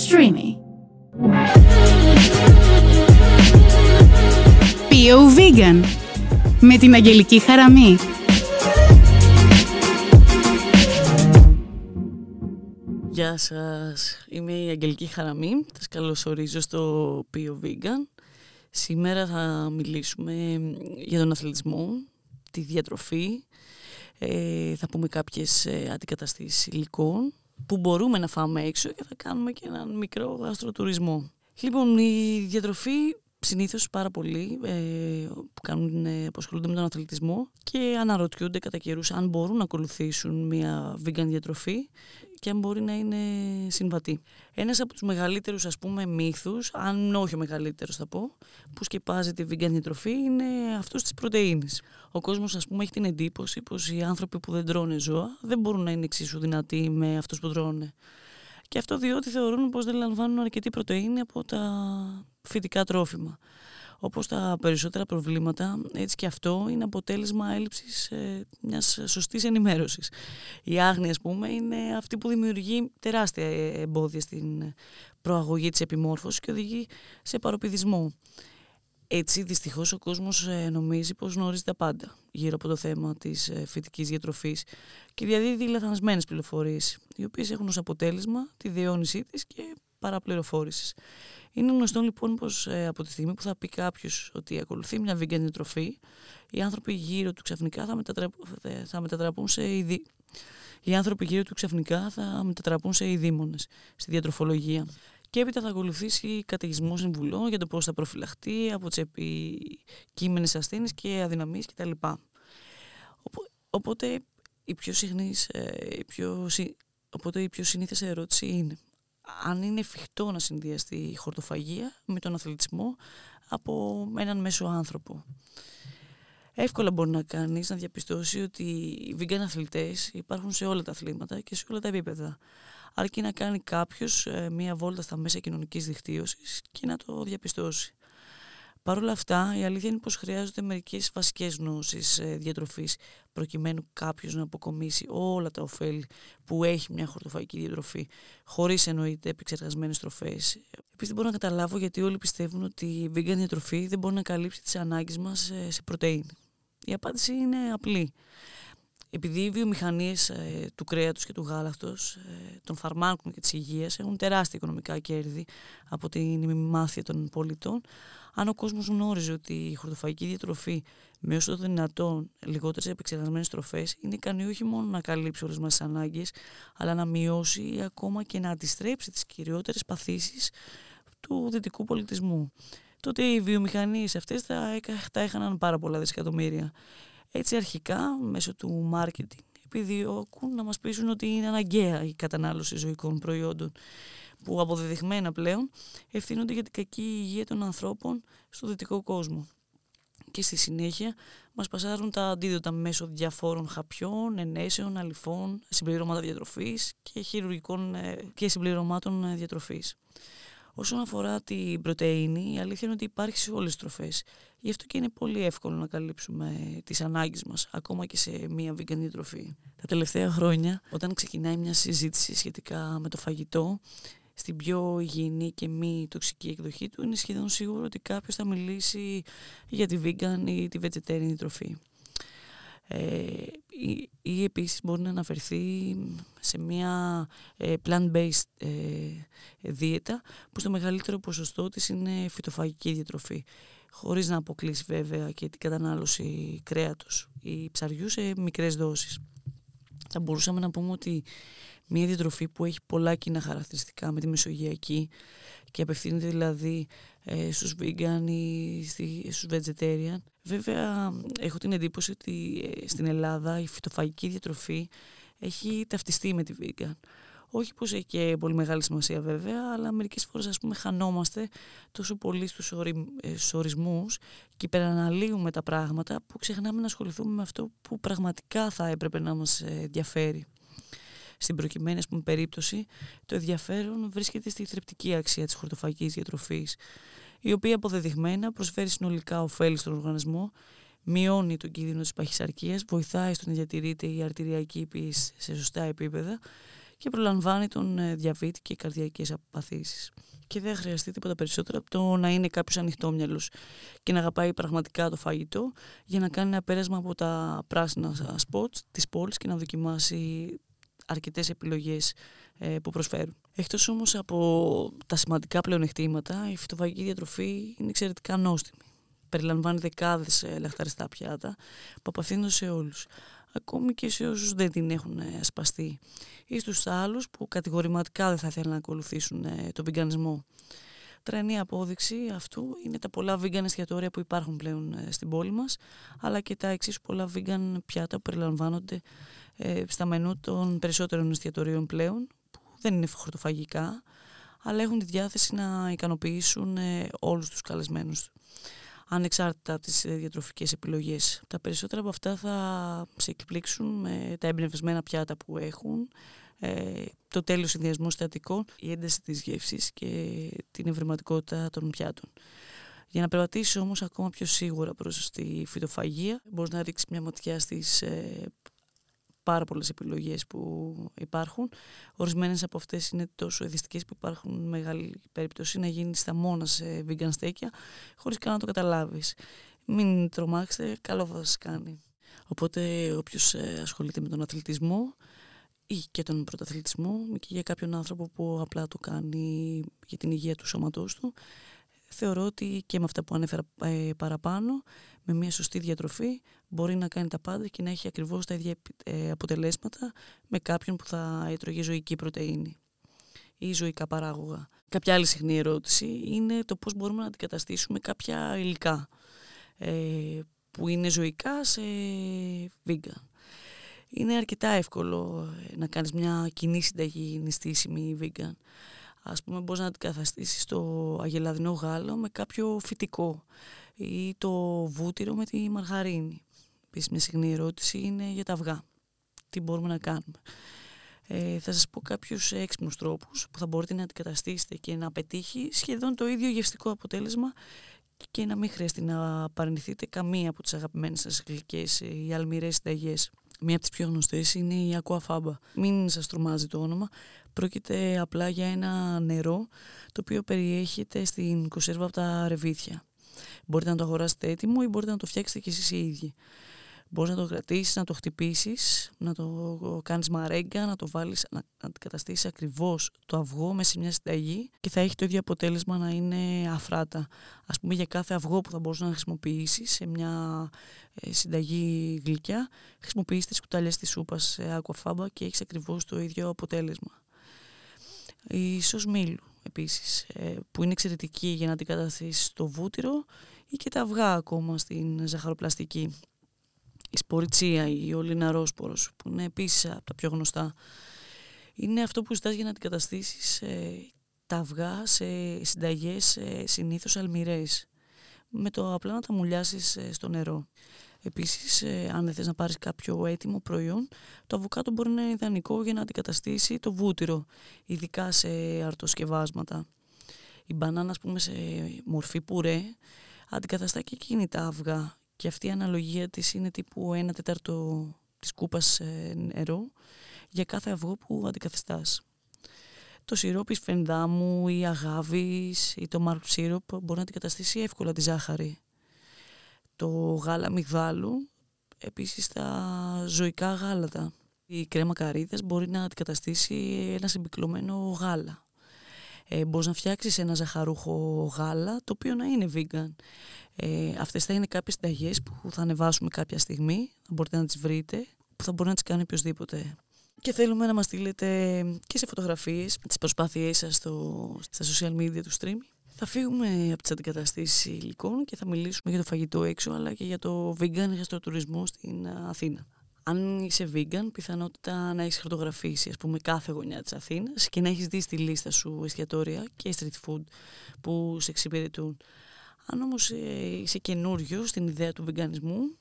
Streamy. Bio Vegan με την Αγγελική Χαραμή. Γεια σας, είμαι η Αγγελική Χαραμή, σας καλωσορίζω στο Bio Vegan. Σήμερα θα μιλήσουμε για τον αθλητισμό, τη διατροφή, ε, θα πούμε κάποιες ε, αντικαταστήσεις υλικών που μπορούμε να φάμε έξω και θα κάνουμε και έναν μικρό γαστροτουρισμό. Λοιπόν, η διατροφή συνήθως πάρα πολλοί ε, που, κάνουν, ε, που ασχολούνται με τον αθλητισμό και αναρωτιούνται κατά καιρούς αν μπορούν να ακολουθήσουν μια vegan διατροφή και αν μπορεί να είναι συμβατή. Ένας από τους μεγαλύτερους ας πούμε μύθους, αν όχι ο μεγαλύτερος θα πω, που σκεπάζει τη vegan διατροφή είναι αυτός της πρωτεΐνης. Ο κόσμος ας πούμε έχει την εντύπωση πως οι άνθρωποι που δεν τρώνε ζώα δεν μπορούν να είναι εξίσου δυνατοί με αυτούς που τρώνε. Και αυτό διότι θεωρούν πως δεν λαμβάνουν αρκετή πρωτεΐνη από τα φυτικά τρόφιμα. Όπως τα περισσότερα προβλήματα, έτσι και αυτό είναι αποτέλεσμα έλλειψης ε, μιας σωστής ενημέρωσης. Η άγνοια, ας πούμε, είναι αυτή που δημιουργεί τεράστια ε, εμπόδια στην προαγωγή της επιμόρφωσης και οδηγεί σε παροπηδισμό. Έτσι, δυστυχώς, ο κόσμος ε, νομίζει πως γνωρίζει τα πάντα γύρω από το θέμα της ε, φυτική διατροφής και διαδίδει λαθασμένες πληροφορίες, οι οποίες έχουν ως αποτέλεσμα τη διαιώνισή της και παραπληροφόρησης. Είναι γνωστό λοιπόν πως ε, από τη στιγμή που θα πει κάποιος ότι ακολουθεί μια vegan διατροφή, οι άνθρωποι γύρω του ξαφνικά θα, θα μετατραπούν σε ειδί. Οι άνθρωποι γύρω του ξαφνικά θα μετατραπούν σε ειδήμονες στη διατροφολογία και έπειτα θα ακολουθήσει καταιγισμό συμβουλών για το πώς θα προφυλαχτεί από τι επικείμενε ασθένειες και αδυναμίες κτλ. Οπότε η πιο συχνής, ε, η πιο, οπότε η πιο συνήθις ερώτηση είναι αν είναι εφικτό να συνδυαστεί η χορτοφαγία με τον αθλητισμό από έναν μέσο άνθρωπο. Εύκολα μπορεί να κάνει να διαπιστώσει ότι οι vegan αθλητές υπάρχουν σε όλα τα αθλήματα και σε όλα τα επίπεδα αρκεί να κάνει κάποιος ε, μία βόλτα στα μέσα κοινωνικής δικτύωσης και να το διαπιστώσει. Παρ' όλα αυτά, η αλήθεια είναι πως χρειάζονται μερικές βασικές γνώσεις ε, διατροφής προκειμένου κάποιος να αποκομίσει όλα τα ωφέλη που έχει μια χορτοφαγική διατροφή, χωρίς εννοείται επεξεργασμένες τροφές. Επίσης, δεν μπορώ να καταλάβω γιατί όλοι πιστεύουν ότι η vegan διατροφή δεν μπορεί να καλύψει τις ανάγκες μας ε, σε πρωτενη. Η απάντηση είναι απλή επειδή οι βιομηχανίες ε, του κρέατος και του γάλακτος, ε, των φαρμάκων και της υγείας έχουν τεράστια οικονομικά κέρδη από την ημιμάθεια των πολιτών, αν ο κόσμος γνώριζε ότι η χορτοφαγική διατροφή με όσο το δυνατόν λιγότερες επεξεργασμένες τροφές είναι ικανή όχι μόνο να καλύψει όλες μας τις ανάγκες, αλλά να μειώσει ή ακόμα και να αντιστρέψει τις κυριότερες παθήσεις του δυτικού πολιτισμού. Τότε οι βιομηχανίες αυτές θα, θα έχαναν πάρα πολλά δισεκατομμύρια. Έτσι αρχικά μέσω του marketing επιδιώκουν να μας πείσουν ότι είναι αναγκαία η κατανάλωση ζωικών προϊόντων που αποδεδειγμένα πλέον ευθύνονται για την κακή υγεία των ανθρώπων στο δυτικό κόσμο. Και στη συνέχεια μας πασάρουν τα αντίδοτα μέσω διαφόρων χαπιών, ενέσεων, αλυφών, συμπληρώματα διατροφής και χειρουργικών ε, και συμπληρωμάτων ε, διατροφής. Όσον αφορά την πρωτεΐνη, η αλήθεια είναι ότι υπάρχει σε όλες τις τροφές. Γι' αυτό και είναι πολύ εύκολο να καλύψουμε τις ανάγκες μας, ακόμα και σε μία vegan διατροφή. Τα τελευταία χρόνια, όταν ξεκινάει μια συζήτηση σχετικά με το φαγητό, στην πιο υγιεινή και μη τοξική εκδοχή του, είναι σχεδόν σίγουρο ότι κάποιος θα μιλήσει για τη vegan ή τη vegetarian τροφή. Ε, ή, ή επίσης μπορεί να αναφερθεί σε μια ε, plant-based ε, δίαιτα που στο μεγαλύτερο ποσοστό της είναι φυτοφαγική διατροφή χωρίς να αποκλείσει βέβαια και την κατανάλωση κρέατος ή ψαριού σε μικρές δόσεις. Θα μπορούσαμε να πούμε ότι μια διατροφή που έχει πολλά κοινά χαρακτηριστικά με τη μεσογειακή και απευθύνεται δηλαδή ε, στους vegan ή στους vegetarian. Βέβαια έχω την εντύπωση ότι ε, στην Ελλάδα η φυτοφαγική διατροφή έχει ταυτιστεί με τη vegan. Όχι πως έχει και πολύ μεγάλη σημασία βέβαια, αλλά μερικές φορές ας πούμε χανόμαστε τόσο πολύ στους ε, ορισμούς και υπεραναλύουμε τα πράγματα που ξεχνάμε να ασχοληθούμε με αυτό που πραγματικά θα έπρεπε να μας ε, ενδιαφέρει. Στην προκειμένη πούμε, περίπτωση, το ενδιαφέρον βρίσκεται στη θρεπτική αξία της χορτοφαγικής διατροφής, η οποία αποδεδειγμένα προσφέρει συνολικά ωφέλη στον οργανισμό, μειώνει τον κίνδυνο της παχυσαρκίας, βοηθάει στο να διατηρείται η αρτηριακή πίεση σε σωστά επίπεδα και προλαμβάνει τον ε, διαβήτη και καρδιακές απαθήσεις. Και δεν χρειαστεί τίποτα περισσότερο από το να είναι κάποιος ανοιχτόμυαλος και να αγαπάει πραγματικά το φαγητό για να κάνει ένα πέρασμα από τα πράσινα σποτ της πόλης και να δοκιμάσει αρκετές επιλογές ε, που προσφέρουν. Εκτός όμως από τα σημαντικά πλεονεκτήματα, η φυτοφαγική διατροφή είναι εξαιρετικά νόστιμη. Περιλαμβάνει δεκάδες λαχταριστά πιάτα που απαθύνουν σε όλους ακόμη και σε όσους δεν την έχουν ε, ασπαστεί ή στους άλλους που κατηγορηματικά δεν θα ήθελαν να ακολουθήσουν ε, τον βιγκανισμό. Τρανή απόδειξη αυτού είναι τα πολλά vegan εστιατόρια που υπάρχουν πλέον ε, στην πόλη μας, αλλά και τα εξίσου πολλά vegan πιάτα που περιλαμβάνονται στα μενού των περισσότερων εστιατορίων πλέον, που δεν είναι χορτοφαγικά, αλλά έχουν τη διάθεση να ικανοποιήσουν όλους τους καλεσμένους ανεξάρτητα από τις ε, διατροφικές επιλογές. Τα περισσότερα από αυτά θα σε εκπλήξουν με τα εμπνευσμένα πιάτα που έχουν, ε, το τέλειος συνδυασμός στατικών, η ένταση της γεύσης και την ευρηματικότητα των πιάτων. Για να περπατήσει όμως ακόμα πιο σίγουρα προς τη φυτοφαγία, μπορείς να ρίξεις μια ματιά στις ε, πάρα πολλές επιλογές που υπάρχουν. Ορισμένες από αυτές είναι τόσο εδιστικές που υπάρχουν μεγάλη περίπτωση να γίνει στα μόνα σε vegan στέκια χωρίς καν να το καταλάβεις. Μην τρομάξετε, καλό θα σας κάνει. Οπότε όποιος ε, ασχολείται με τον αθλητισμό ή και τον πρωταθλητισμό και για κάποιον άνθρωπο που απλά το κάνει για την υγεία του σώματός του θεωρώ ότι και με αυτά που ανέφερα ε, παραπάνω, με μια σωστή διατροφή, μπορεί να κάνει τα πάντα και να έχει ακριβώς τα ίδια ε, αποτελέσματα με κάποιον που θα έτρωγε ζωική πρωτεΐνη ή ζωικά παράγωγα. Κάποια άλλη συχνή ερώτηση είναι το πώς μπορούμε να αντικαταστήσουμε κάποια υλικά ε, που είναι ζωικά σε vegan. Είναι αρκετά εύκολο να κάνεις μια κοινή συνταγή νηστίσιμη vegan ας πούμε μπορείς να αντικαταστήσεις το αγελαδινό γάλα με κάποιο φυτικό ή το βούτυρο με τη μαργαρίνη. Επίσης μια συχνή ερώτηση είναι για τα αυγά. Τι μπορούμε να κάνουμε. Ε, θα σας πω κάποιους έξυπνους τρόπους που θα μπορείτε να αντικαταστήσετε και να πετύχει σχεδόν το ίδιο γευστικό αποτέλεσμα και να μην χρειαστεί να παρνηθείτε καμία από τις αγαπημένες σας γλυκές ή αλμυρές συνταγές. Μία από τις πιο γνωστές είναι η Aquafaba. Μην σας τρομάζει το όνομα. Πρόκειται απλά για ένα νερό το οποίο περιέχεται στην κονσέρβα από τα ρεβίθια. Μπορείτε να το αγοράσετε έτοιμο ή μπορείτε να το φτιάξετε κι εσείς οι ίδιοι. Μπορείς να το κρατήσεις, να το χτυπήσεις, να το κάνεις μαρέγκα, να το βάλεις, να αντικαταστήσεις ακριβώς το αυγό μέσα σε μια συνταγή και θα έχει το ίδιο αποτέλεσμα να είναι αφράτα. Ας πούμε για κάθε αυγό που θα μπορείς να χρησιμοποιήσεις σε μια ε, συνταγή γλυκιά, χρησιμοποιείς τις κουταλιές της σούπας σε aquafaba και έχεις ακριβώς το ίδιο αποτέλεσμα. Η σως μήλου επίσης, ε, που είναι εξαιρετική για να αντικαταστήσεις το βούτυρο ή και τα αυγά ακόμα στην ζαχαροπλαστική η σπορτσία ή ο λιναρόσπορος που είναι επίσης από τα πιο γνωστά είναι αυτό που ζητάς για να αντικαταστήσεις ε, τα αυγά σε συνταγές ε, συνήθως αλμυρές με το απλά να τα μουλιάσεις ε, στο νερό. Επίσης, ε, αν δεν θες να πάρεις κάποιο έτοιμο προϊόν, το αβουκάτο μπορεί να είναι ιδανικό για να αντικαταστήσει το βούτυρο, ειδικά σε αρτοσκευάσματα. Η μπανάνα, ας πούμε, σε μορφή πουρέ, αντικαταστά και εκείνη τα αυγά και αυτή η αναλογία της είναι τύπου 1 τέταρτο της κούπας ε, νερό για κάθε αυγό που αντικαθιστάς. Το σιρόπι φενδάμου ή αγάβης ή το μάρκ σιρόπ μπορεί να αντικαταστήσει εύκολα τη ζάχαρη. Το γάλα μυγδάλου, επίσης τα ζωικά γάλατα. Η κρέμα καρύδας μπορεί να αντικαταστήσει ένα συμπυκλωμένο γάλα. Ε, μπορείς να φτιάξεις ένα ζαχαρούχο γάλα το οποίο να είναι vegan. Ε, αυτές θα είναι κάποιες συνταγέ που θα ανεβάσουμε κάποια στιγμή, θα μπορείτε να τις βρείτε, που θα μπορεί να τις κάνει οποιοδήποτε. Και θέλουμε να μας στείλετε και σε φωτογραφίες τις προσπάθειές σας στο, στα social media του stream. Θα φύγουμε από τις αντικαταστήσεις υλικών και θα μιλήσουμε για το φαγητό έξω αλλά και για το vegan γαστροτουρισμό στην Αθήνα. Αν είσαι vegan, πιθανότητα να έχεις χαρτογραφήσει ας πούμε, κάθε γωνιά της Αθήνας και να έχεις δει στη λίστα σου εστιατόρια και street food που σε εξυπηρετούν. Αν όμως ε, είσαι καινούριο στην ιδέα του βιγκανισμού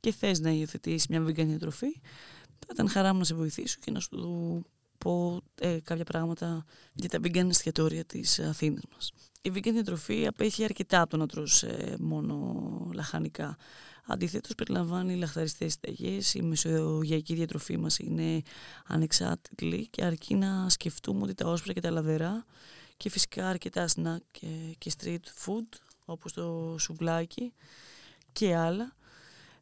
και θες να υιοθετήσεις μια vegan διατροφή, θα ήταν χαρά μου να σε βοηθήσω και να σου πω ε, κάποια πράγματα για τα vegan εστιατόρια της Αθήνας μας. η vegan διατροφή απέχει αρκετά από το να τρως ε, μόνο λαχανικά. Αντιθέτως περιλαμβάνει λαχταριστές συνταγές, η μεσογειακή διατροφή μας είναι ανεξάρτητη και αρκεί να σκεφτούμε ότι τα όσπρα και τα λαδερά και φυσικά αρκετά snack και, και street food όπως το σουβλάκι και άλλα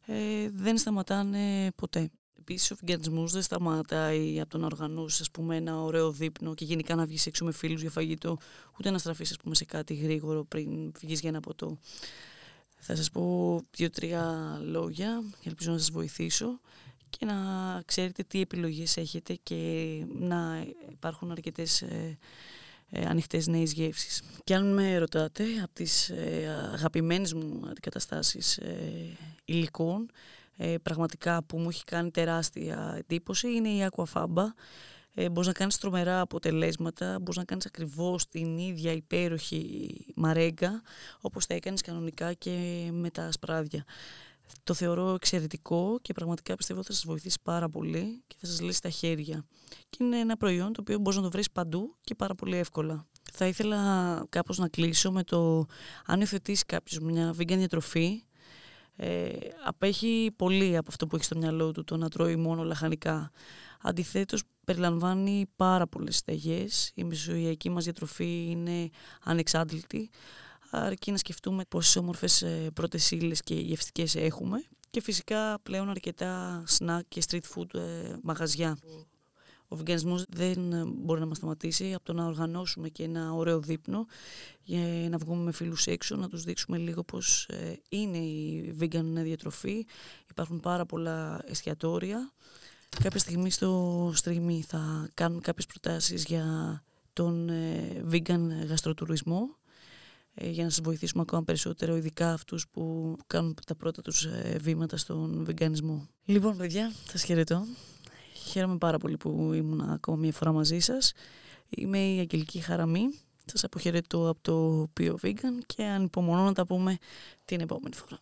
ε, δεν σταματάνε ποτέ. Επίσης, ο φιγκανισμό δεν σταματάει από το να οργανώσεις ένα ωραίο δείπνο και γενικά να βγεις έξω με φίλους για φαγητό, ούτε να στραφείς σε κάτι γρήγορο πριν βγει για ένα ποτό. Θα σας πω δύο-τρία λόγια και ελπίζω να σας βοηθήσω και να ξέρετε τι επιλογές έχετε και να υπάρχουν αρκετές ε, ε, ανοιχτές νέες γεύσεις. Και αν με ρωτάτε από τις ε, αγαπημένες μου αντικαταστάσεις ε, υλικών, ε, πραγματικά που μου έχει κάνει τεράστια εντύπωση είναι η Aquafaba. Ε, μπορείς να κάνεις τρομερά αποτελέσματα, μπορείς να κάνεις ακριβώς την ίδια υπέροχη μαρέγκα όπως τα έκανες κανονικά και με τα σπράδια. Το θεωρώ εξαιρετικό και πραγματικά πιστεύω ότι θα σας βοηθήσει πάρα πολύ και θα σας λύσει τα χέρια. Και είναι ένα προϊόν το οποίο μπορείς να το βρεις παντού και πάρα πολύ εύκολα. Θα ήθελα κάπως να κλείσω με το αν υιοθετήσει κάποιος μια vegan διατροφή ε, απέχει πολύ από αυτό που έχει στο μυαλό του το να τρώει μόνο λαχανικά. Αντιθέτως περιλαμβάνει πάρα πολλές συνταγές. Η μεσογειακή μας διατροφή είναι ανεξάντλητη αρκεί να σκεφτούμε πόσες όμορφες ε, πρώτες ύλες και γευστικές έχουμε και φυσικά πλέον αρκετά σνακ και street food ε, μαγαζιά. Ο βιγκανισμός δεν ε, μπορεί να μας σταματήσει από το να οργανώσουμε και ένα ωραίο δείπνο για να βγούμε με φίλους έξω, να τους δείξουμε λίγο πώς είναι η vegan διατροφή. Υπάρχουν πάρα πολλά εστιατόρια. Κάποια στιγμή στο stream θα κάνουμε κάποιες προτάσεις για τον vegan γαστροτουρισμό ε, για να σας βοηθήσουμε ακόμα περισσότερο, ειδικά αυτούς που κάνουν τα πρώτα τους ε, βήματα στον βεγγανισμό. Λοιπόν, παιδιά, σας χαιρετώ. Χαίρομαι πάρα πολύ που ήμουν ακόμα μια φορά μαζί σας. Είμαι η Αγγελική Χαραμή. Σας αποχαιρετώ από το Pio Vegan και ανυπομονώ να τα πούμε την επόμενη φορά.